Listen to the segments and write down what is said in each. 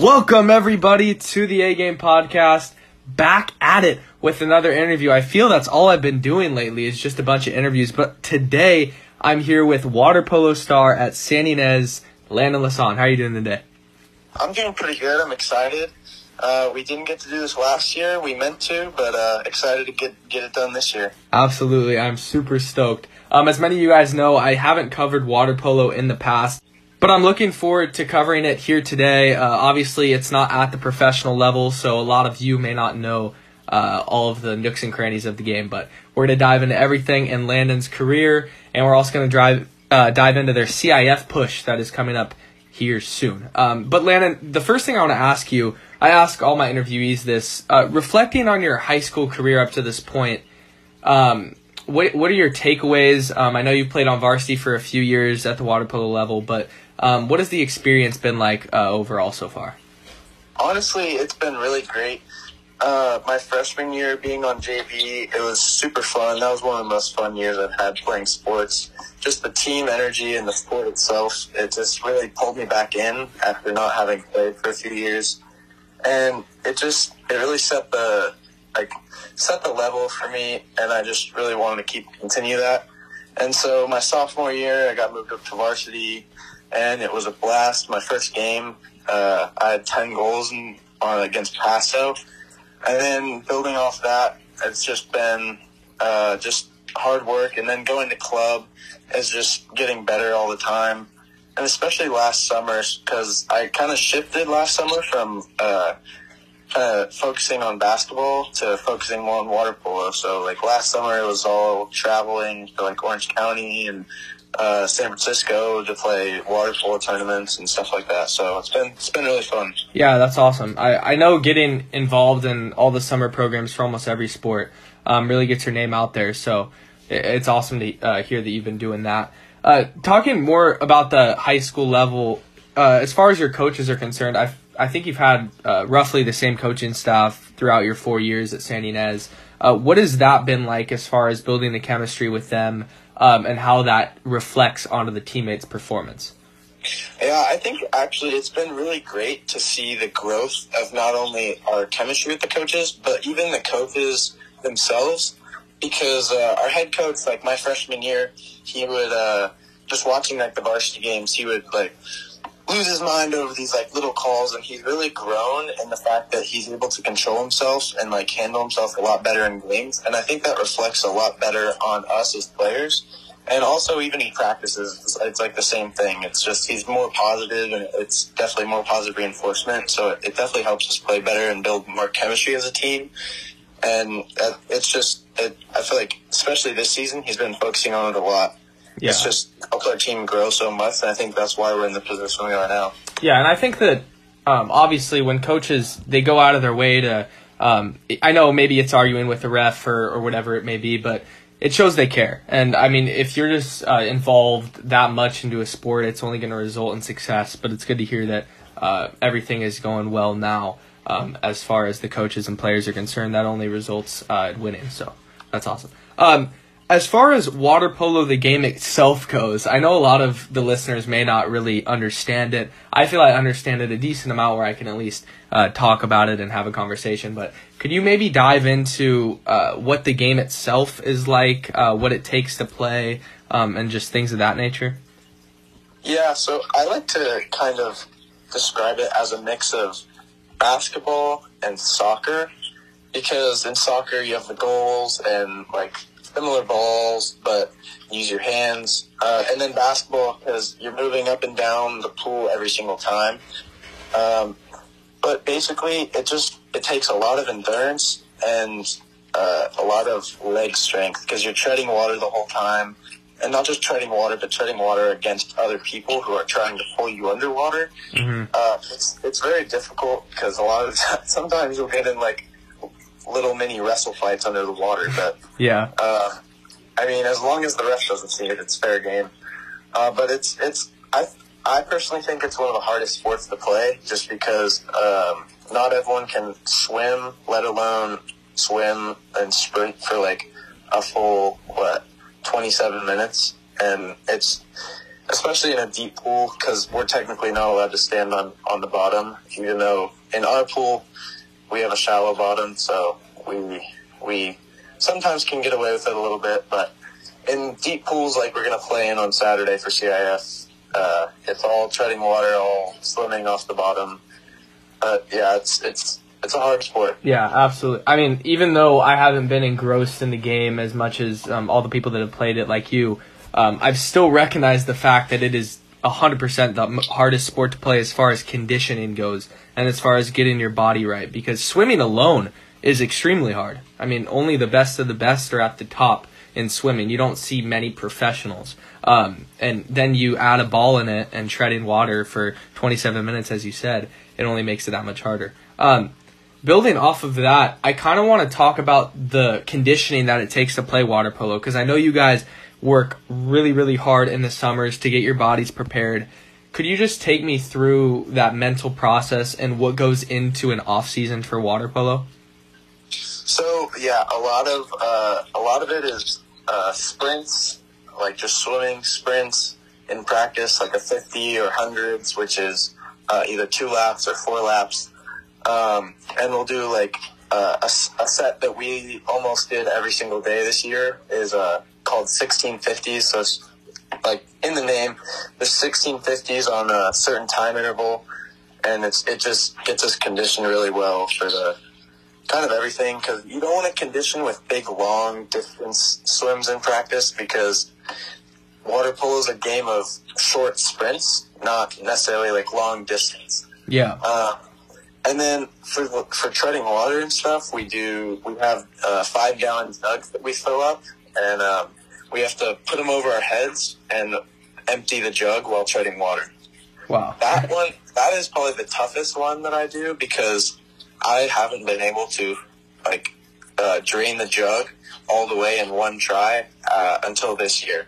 Welcome everybody to the A Game Podcast. Back at it with another interview. I feel that's all I've been doing lately is just a bunch of interviews. But today I'm here with water polo star at San Ynez, Landon Lassahn. How are you doing today? I'm doing pretty good. I'm excited. Uh, we didn't get to do this last year. We meant to, but uh, excited to get get it done this year. Absolutely, I'm super stoked. Um, as many of you guys know, I haven't covered water polo in the past, but I'm looking forward to covering it here today. Uh, obviously, it's not at the professional level, so a lot of you may not know uh, all of the nooks and crannies of the game. But we're going to dive into everything in Landon's career, and we're also going to drive uh, dive into their CIF push that is coming up here soon. Um, but Landon, the first thing I want to ask you, I ask all my interviewees this: uh, reflecting on your high school career up to this point. Um, what what are your takeaways? Um, I know you played on varsity for a few years at the water polo level, but um, what has the experience been like uh, overall so far? Honestly, it's been really great. Uh, my freshman year being on JV, it was super fun. That was one of the most fun years I've had playing sports. Just the team energy and the sport itself, it just really pulled me back in after not having played for a few years. And it just, it really set the, like, set the level for me, and I just really wanted to keep, continue that. And so my sophomore year, I got moved up to varsity, and it was a blast. My first game, uh, I had 10 goals in, on, against Paso and then building off that, it's just been uh, just hard work, and then going to club is just getting better all the time, and especially last summer because I kind of shifted last summer from uh, kind of focusing on basketball to focusing more on water polo. So like last summer, it was all traveling to like Orange County and uh, San Francisco to play water polo tournaments and stuff like that. So it's been it's been really fun. Yeah, that's awesome. I, I know getting involved in all the summer programs for almost every sport um, really gets your name out there. So it, it's awesome to uh, hear that you've been doing that. Uh, talking more about the high school level, uh, as far as your coaches are concerned, I I think you've had uh, roughly the same coaching staff throughout your four years at San Ynez. Uh, what has that been like as far as building the chemistry with them? Um, and how that reflects onto the teammates' performance. Yeah, I think actually it's been really great to see the growth of not only our chemistry with the coaches, but even the coaches themselves. Because uh, our head coach, like my freshman year, he would uh, just watching like the varsity games, he would like lose his mind over these like little calls and he's really grown in the fact that he's able to control himself and like handle himself a lot better in games. And i think that reflects a lot better on us as players. And also even in practices it's like the same thing. It's just he's more positive and it's definitely more positive reinforcement. So it definitely helps us play better and build more chemistry as a team. And uh, it's just it, i feel like especially this season he's been focusing on it a lot yeah. It's just helps our team grow so much, and I think that's why we're in the position we are now. Yeah, and I think that um, obviously when coaches they go out of their way to, um, I know maybe it's arguing with the ref or, or whatever it may be, but it shows they care. And I mean, if you're just uh, involved that much into a sport, it's only going to result in success. But it's good to hear that uh, everything is going well now. Um, as far as the coaches and players are concerned, that only results uh, in winning. So that's awesome. Um, as far as water polo, the game itself goes, I know a lot of the listeners may not really understand it. I feel I understand it a decent amount where I can at least uh, talk about it and have a conversation. But could you maybe dive into uh, what the game itself is like, uh, what it takes to play, um, and just things of that nature? Yeah, so I like to kind of describe it as a mix of basketball and soccer because in soccer you have the goals and like similar balls, but use your hands. Uh, and then basketball, because you're moving up and down the pool every single time. Um, but basically, it just it takes a lot of endurance and uh, a lot of leg strength because you're treading water the whole time, and not just treading water, but treading water against other people who are trying to pull you underwater. Mm-hmm. Uh, it's it's very difficult because a lot of times, sometimes you'll get in like little mini wrestle fights under the water. But yeah, uh, I mean, as long as the ref doesn't see it, it's fair game. Uh, but it's it's I I personally think it's one of the hardest sports to play, just because um, not everyone can swim, let alone swim and sprint for like a full what twenty seven minutes, and it's especially in a deep pool because we're technically not allowed to stand on on the bottom. Even though in our pool we have a shallow bottom, so we we sometimes can get away with it a little bit. But in deep pools like we're gonna play in on Saturday for CIF, uh, it's all treading water, all swimming off the bottom. But yeah, it's it's it's a hard sport. Yeah, absolutely. I mean, even though I haven't been engrossed in the game as much as um, all the people that have played it, like you, um, I've still recognized the fact that it is 100% the hardest sport to play as far as conditioning goes and as far as getting your body right. Because swimming alone is extremely hard. I mean, only the best of the best are at the top in swimming. You don't see many professionals. Um, and then you add a ball in it and treading water for 27 minutes, as you said, it only makes it that much harder. Um, building off of that, I kind of want to talk about the conditioning that it takes to play water polo because I know you guys work really, really hard in the summers to get your bodies prepared. Could you just take me through that mental process and what goes into an off season for water polo? So yeah, a lot of uh, a lot of it is uh, sprints, like just swimming sprints in practice, like a fifty or hundreds, which is uh, either two laps or four laps, um, and we'll do like uh, a, a, set that we almost did every single day this year is uh, called 1650s. So it's like in the name, there's 1650s on a certain time interval, and it's it just gets us conditioned really well for the kind of everything because you don't want to condition with big long distance swims in practice because water polo is a game of short sprints, not necessarily like long distance. Yeah. Uh, and then for for treading water and stuff, we do we have uh, five gallon jugs that we fill up, and um, we have to put them over our heads and empty the jug while treading water. Wow. That one that is probably the toughest one that I do because I haven't been able to like uh, drain the jug all the way in one try uh, until this year.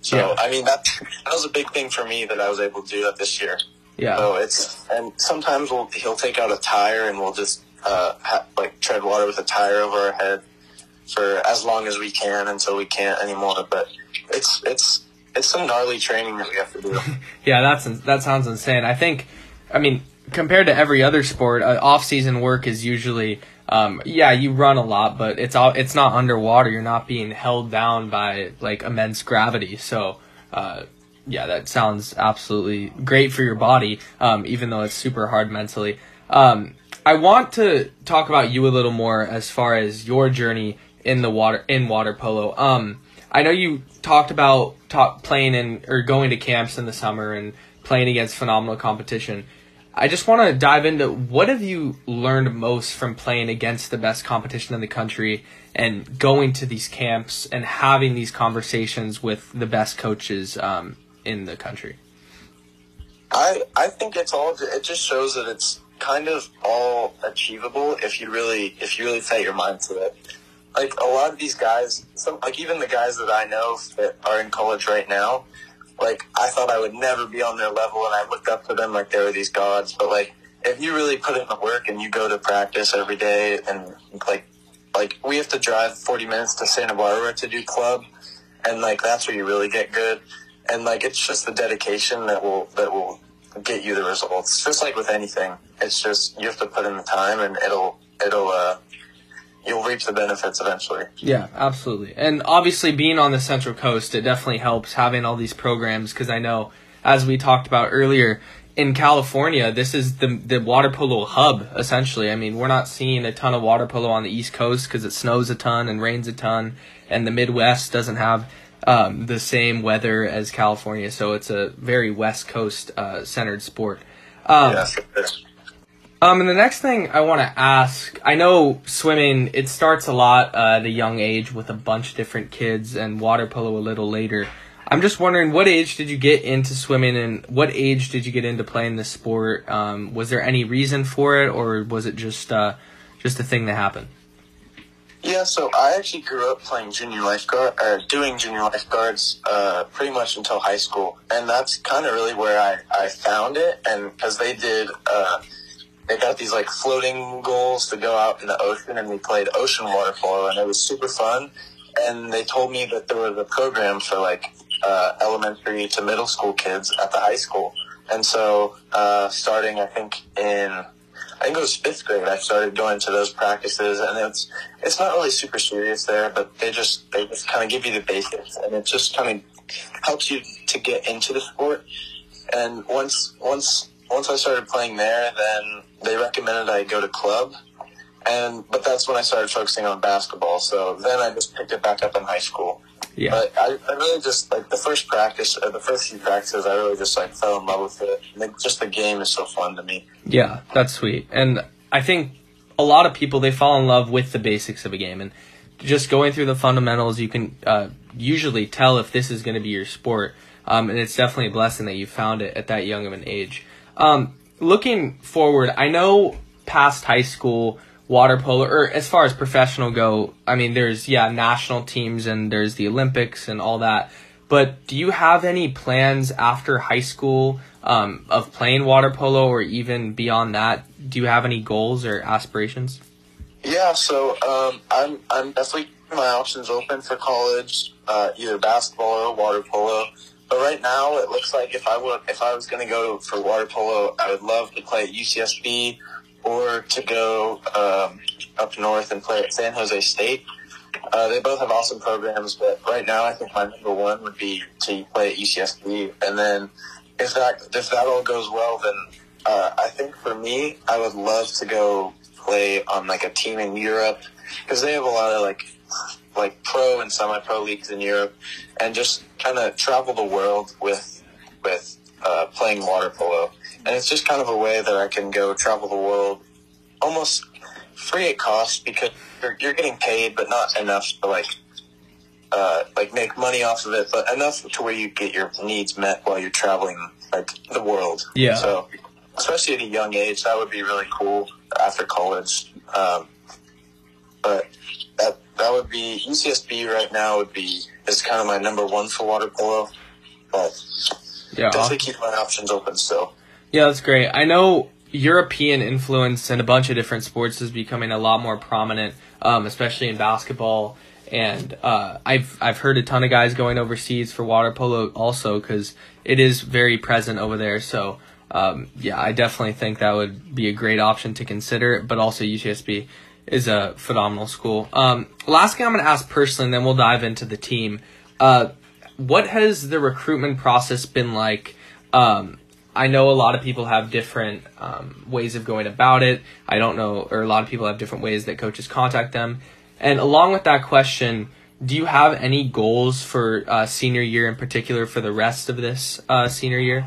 So yeah. I mean that that was a big thing for me that I was able to do that this year. Yeah. So it's and sometimes we'll he'll take out a tire and we'll just uh, ha- like tread water with a tire over our head for as long as we can until we can't anymore. But it's it's it's some gnarly training that we have to do. yeah, that's that sounds insane. I think, I mean, compared to every other sport, uh, off season work is usually. Um, yeah, you run a lot, but it's all it's not underwater. You're not being held down by like immense gravity. So, uh, yeah, that sounds absolutely great for your body, um, even though it's super hard mentally. Um, I want to talk about you a little more as far as your journey in the water in water polo. Um, I know you talked about talk, playing in or going to camps in the summer and playing against phenomenal competition. I just want to dive into what have you learned most from playing against the best competition in the country and going to these camps and having these conversations with the best coaches um, in the country? I I think it's all it just shows that it's kind of all achievable if you really if you really set your mind to it. Like a lot of these guys, like even the guys that I know that are in college right now, like I thought I would never be on their level, and I looked up to them like they were these gods. But like if you really put in the work and you go to practice every day, and like like we have to drive forty minutes to Santa Barbara to do club, and like that's where you really get good and like it's just the dedication that will that will get you the results. Just like with anything, it's just you have to put in the time, and it'll it'll uh, you'll reap the benefits eventually. Yeah, absolutely. And obviously, being on the Central Coast, it definitely helps having all these programs because I know, as we talked about earlier, in California, this is the the water polo hub essentially. I mean, we're not seeing a ton of water polo on the East Coast because it snows a ton and rains a ton, and the Midwest doesn't have um, the same weather as California, so it's a very West Coast uh, centered sport. Um, yes. Um, and the next thing I want to ask, I know swimming it starts a lot uh, at a young age with a bunch of different kids, and water polo a little later. I'm just wondering, what age did you get into swimming, and what age did you get into playing this sport? Um, was there any reason for it, or was it just uh, just a thing that happened? Yeah, so I actually grew up playing junior lifeguard, or doing junior lifeguards, uh, pretty much until high school, and that's kind of really where I, I found it, and because they did, uh, they got these like floating goals to go out in the ocean, and we played ocean water polo, and it was super fun, and they told me that there was a program for like uh, elementary to middle school kids at the high school. And so, uh, starting, I think in, I think it was fifth grade, I started going to those practices and it's, it's not really super serious there, but they just, they just kind of give you the basics and it just kind of helps you to get into the sport. And once, once, once I started playing there, then they recommended I go to club. And, but that's when I started focusing on basketball. So then I just picked it back up in high school. Yeah. But I, I really just like the first practice, or the first few practices, I really just like fell in love with it. Like, just the game is so fun to me. Yeah, that's sweet. And I think a lot of people they fall in love with the basics of a game and just going through the fundamentals you can uh, usually tell if this is going to be your sport um, and it's definitely a blessing that you found it at that young of an age um, looking forward i know past high school water polo or as far as professional go i mean there's yeah national teams and there's the olympics and all that but do you have any plans after high school um, of playing water polo or even beyond that do you have any goals or aspirations Yeah, so um, I'm I'm definitely my options open for college, uh, either basketball or water polo. But right now, it looks like if I would if I was going to go for water polo, I would love to play at UCSB or to go um, up north and play at San Jose State. Uh, they both have awesome programs, but right now I think my number one would be to play at UCSB. And then if that if that all goes well, then uh, I think for me, I would love to go play on like a team in Europe because they have a lot of like like pro and semi-pro leagues in Europe, and just kind of travel the world with with uh, playing water polo. And it's just kind of a way that I can go travel the world almost free at cost because you're, you're getting paid, but not enough to like uh, like make money off of it, but enough to where you get your needs met while you're traveling like the world. Yeah. So especially at a young age, that would be really cool after college. Um, but that that would be UCSB right now would be is kind of my number one for water polo. But yeah definitely keep my options open still. Yeah, that's great. I know European influence in a bunch of different sports is becoming a lot more prominent, um, especially in basketball. And uh, I've I've heard a ton of guys going overseas for water polo also because it is very present over there. So um, yeah, I definitely think that would be a great option to consider. But also UCSB is a phenomenal school. Um, last thing I'm going to ask personally, and then we'll dive into the team. Uh, what has the recruitment process been like? Um, I know a lot of people have different um, ways of going about it. I don't know, or a lot of people have different ways that coaches contact them. And along with that question, do you have any goals for uh, senior year in particular for the rest of this uh, senior year?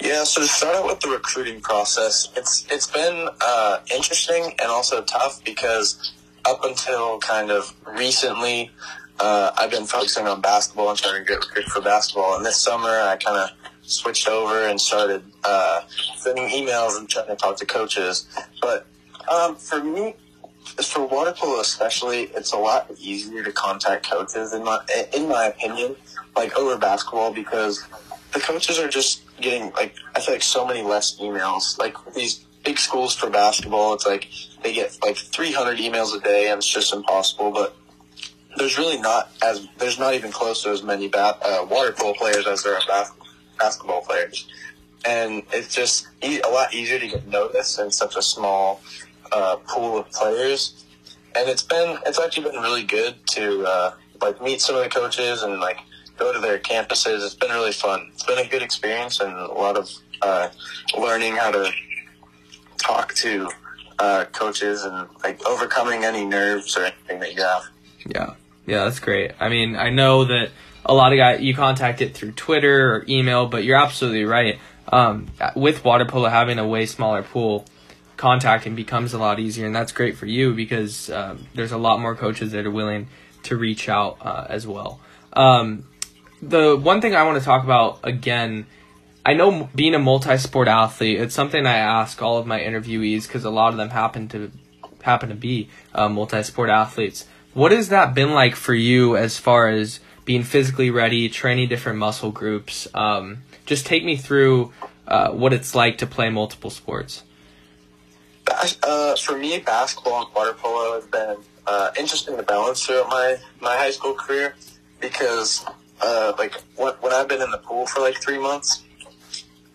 Yeah, so to start out with the recruiting process, it's it's been uh, interesting and also tough because up until kind of recently, uh, I've been focusing on basketball and trying to get recruited for basketball. And this summer, I kind of switched over and started uh, sending emails and trying to talk to coaches. But um, for me, for water polo especially, it's a lot easier to contact coaches in my in my opinion, like over basketball because the coaches are just getting like I feel like so many less emails. Like these big schools for basketball, it's like they get like 300 emails a day, and it's just impossible. But there's really not as there's not even close to as many ba- uh, water polo players as there are bas- basketball players, and it's just e- a lot easier to get noticed in such a small uh, pool of players. And it's been it's actually been really good to uh, like meet some of the coaches and like go to their campuses. It's been really fun. It's been a good experience and a lot of uh, learning how to talk to uh, coaches and like overcoming any nerves or anything that you have. Yeah, yeah, that's great. I mean, I know that a lot of guys you contact it through Twitter or email, but you're absolutely right. Um, with water polo having a way smaller pool, contacting becomes a lot easier, and that's great for you because um, there's a lot more coaches that are willing to reach out uh, as well. Um, the one thing I want to talk about again, I know being a multi-sport athlete, it's something I ask all of my interviewees because a lot of them happen to happen to be uh, multi-sport athletes. What has that been like for you as far as being physically ready, training different muscle groups? Um, just take me through uh, what it's like to play multiple sports. Uh, for me, basketball and water polo has been uh, interesting to balance throughout my, my high school career because uh, like when, when I've been in the pool for like three months,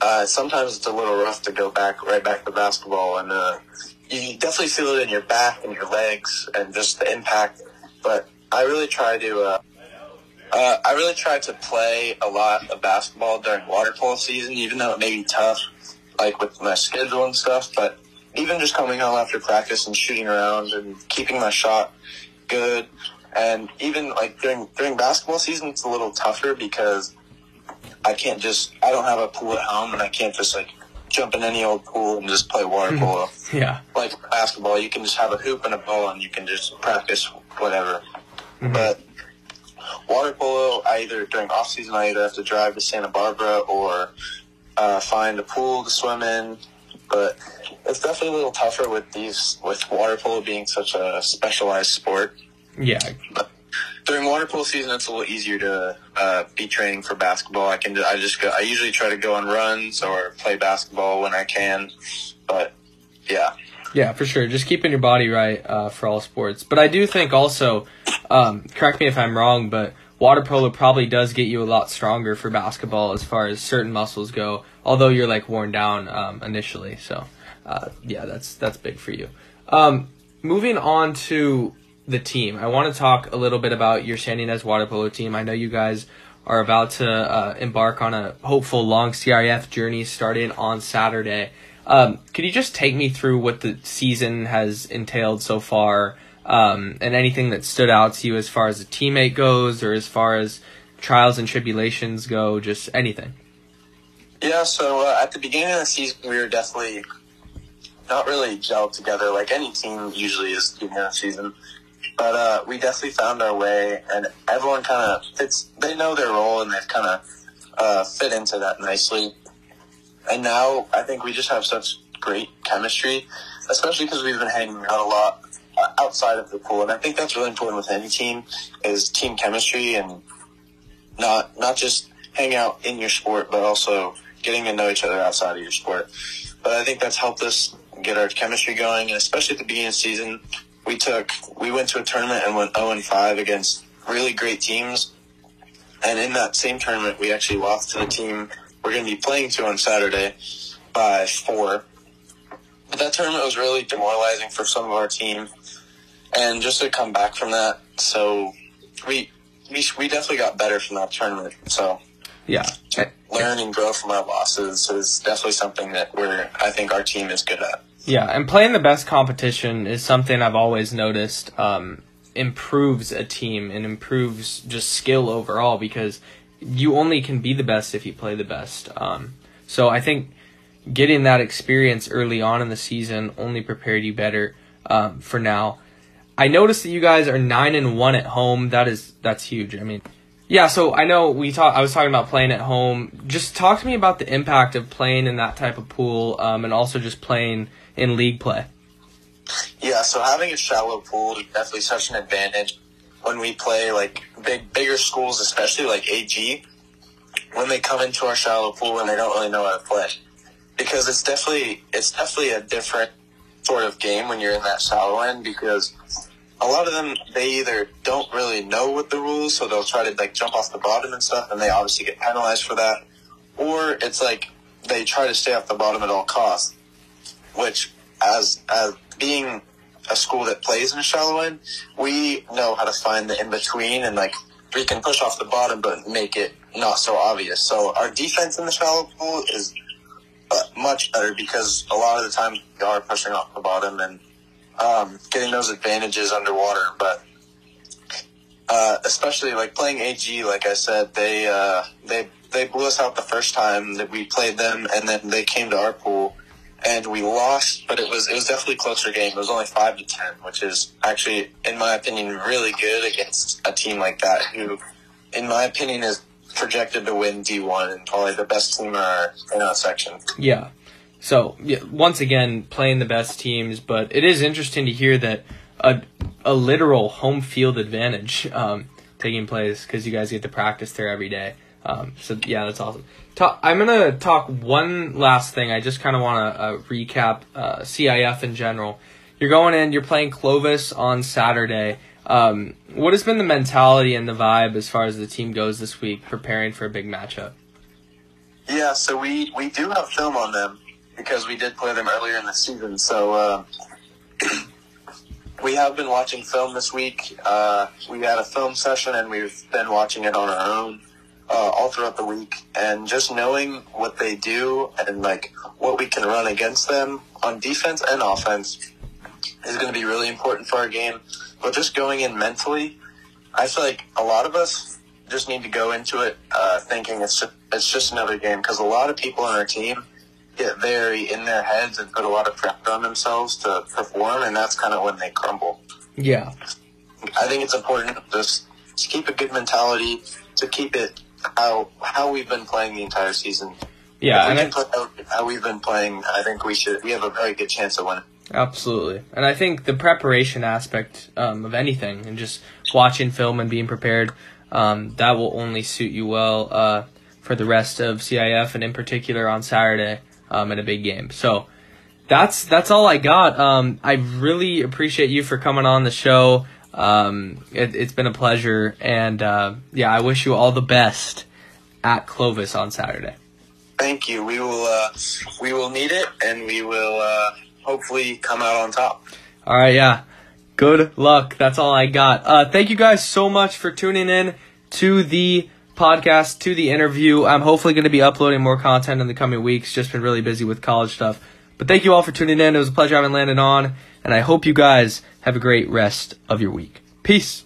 uh, sometimes it's a little rough to go back right back to basketball, and uh, you definitely feel it in your back and your legs and just the impact. But I really try to. Uh, uh, I really try to play a lot of basketball during water polo season, even though it may be tough, like with my schedule and stuff. But even just coming home after practice and shooting around and keeping my shot good, and even like during during basketball season, it's a little tougher because I can't just I don't have a pool at home and I can't just like jump in any old pool and just play water polo. Yeah. Like basketball, you can just have a hoop and a ball and you can just practice whatever. Mhm. But water polo, I either during off season I either have to drive to Santa Barbara or uh, find a pool to swim in. But it's definitely a little tougher with these with water polo being such a specialized sport. Yeah. But During water polo season, it's a little easier to uh, be training for basketball. I can I just go. I usually try to go on runs or play basketball when I can. But yeah, Yeah, for sure. Just keeping your body right uh, for all sports. But I do think also, um, correct me if I'm wrong, but water polo probably does get you a lot stronger for basketball as far as certain muscles go. Although you're like worn down um, initially, so uh, yeah, that's that's big for you. Um, moving on to the team, I want to talk a little bit about your San Ynez water polo team. I know you guys are about to uh, embark on a hopeful long CIF journey starting on Saturday. Um, could you just take me through what the season has entailed so far, um, and anything that stood out to you as far as a teammate goes, or as far as trials and tribulations go, just anything? yeah. So uh, at the beginning of the season, we were definitely not really gelled together like any team usually is at the beginning of the season. But uh, we definitely found our way, and everyone kind of fits. They know their role, and they've kind of uh, fit into that nicely. And now I think we just have such great chemistry, especially because we've been hanging out a lot uh, outside of the pool. And I think that's really important with any team is team chemistry and not not just hang out in your sport, but also getting to know each other outside of your sport. But I think that's helped us get our chemistry going, and especially at the beginning of the season, we took we went to a tournament and went 0 and 5 against really great teams. And in that same tournament, we actually lost to the team we're going to be playing to on Saturday by four. But that tournament was really demoralizing for some of our team, and just to come back from that, so we we we definitely got better from that tournament. So Yeah. learn and grow from our losses is definitely something that we're I think our team is good at. Yeah, and playing the best competition is something I've always noticed um, improves a team and improves just skill overall because you only can be the best if you play the best. Um, so I think getting that experience early on in the season only prepared you better um, for now. I noticed that you guys are nine and one at home. That is that's huge. I mean, yeah. So I know we talk. I was talking about playing at home. Just talk to me about the impact of playing in that type of pool, um, and also just playing in league play. Yeah, so having a shallow pool is definitely such an advantage when we play like big bigger schools, especially like AG, when they come into our shallow pool and they don't really know how to play. Because it's definitely it's definitely a different sort of game when you're in that shallow end because a lot of them they either don't really know what the rules, so they'll try to like jump off the bottom and stuff, and they obviously get penalized for that. Or it's like they try to stay off the bottom at all costs, which as as being a school that plays in a shallow end, we know how to find the in between and like we can push off the bottom but make it not so obvious. So our defense in the shallow pool is uh, much better because a lot of the time we are pushing off the bottom and um, getting those advantages underwater. But uh, especially like playing AG, like I said, they uh, they they blew us out the first time that we played them, and then they came to our pool and we lost. But it was it was definitely a closer game. It was only five to ten, which is actually, in my opinion, really good against a team like that, who, in my opinion, is projected to win D one and probably the best team in our in our section. Yeah. So yeah, once again, playing the best teams, but it is interesting to hear that a a literal home field advantage um, taking place because you guys get to practice there every day. Um, so yeah, that's awesome. I'm gonna talk one last thing. I just kind of want to uh, recap uh, CIF in general. You're going in. You're playing Clovis on Saturday. Um, what has been the mentality and the vibe as far as the team goes this week, preparing for a big matchup? Yeah, so we we do have film on them because we did play them earlier in the season. So uh, we have been watching film this week. Uh, we had a film session, and we've been watching it on our own uh, all throughout the week. And just knowing what they do and like what we can run against them on defense and offense is going to be really important for our game. But just going in mentally, I feel like a lot of us just need to go into it uh, thinking it's just, it's just another game because a lot of people on our team get very in their heads and put a lot of pressure on themselves to perform, and that's kind of when they crumble. Yeah. I think it's important just to keep a good mentality, to keep it how how we've been playing the entire season. Yeah, if and we I, can play out how we've been playing, I think we should. We have a very good chance of winning. Absolutely. And I think the preparation aspect um, of anything and just watching film and being prepared, um, that will only suit you well uh, for the rest of CIF and in particular on Saturday um, in a big game. So that's that's all I got. Um, I really appreciate you for coming on the show. Um, it, it's been a pleasure. And uh, yeah, I wish you all the best at Clovis on Saturday. Thank you. We will uh, we will need it, and we will uh, hopefully come out on top. All right, yeah. Good luck. That's all I got. Uh, thank you guys so much for tuning in to the podcast, to the interview. I'm hopefully going to be uploading more content in the coming weeks. Just been really busy with college stuff. But thank you all for tuning in. It was a pleasure having Landon on, and I hope you guys have a great rest of your week. Peace.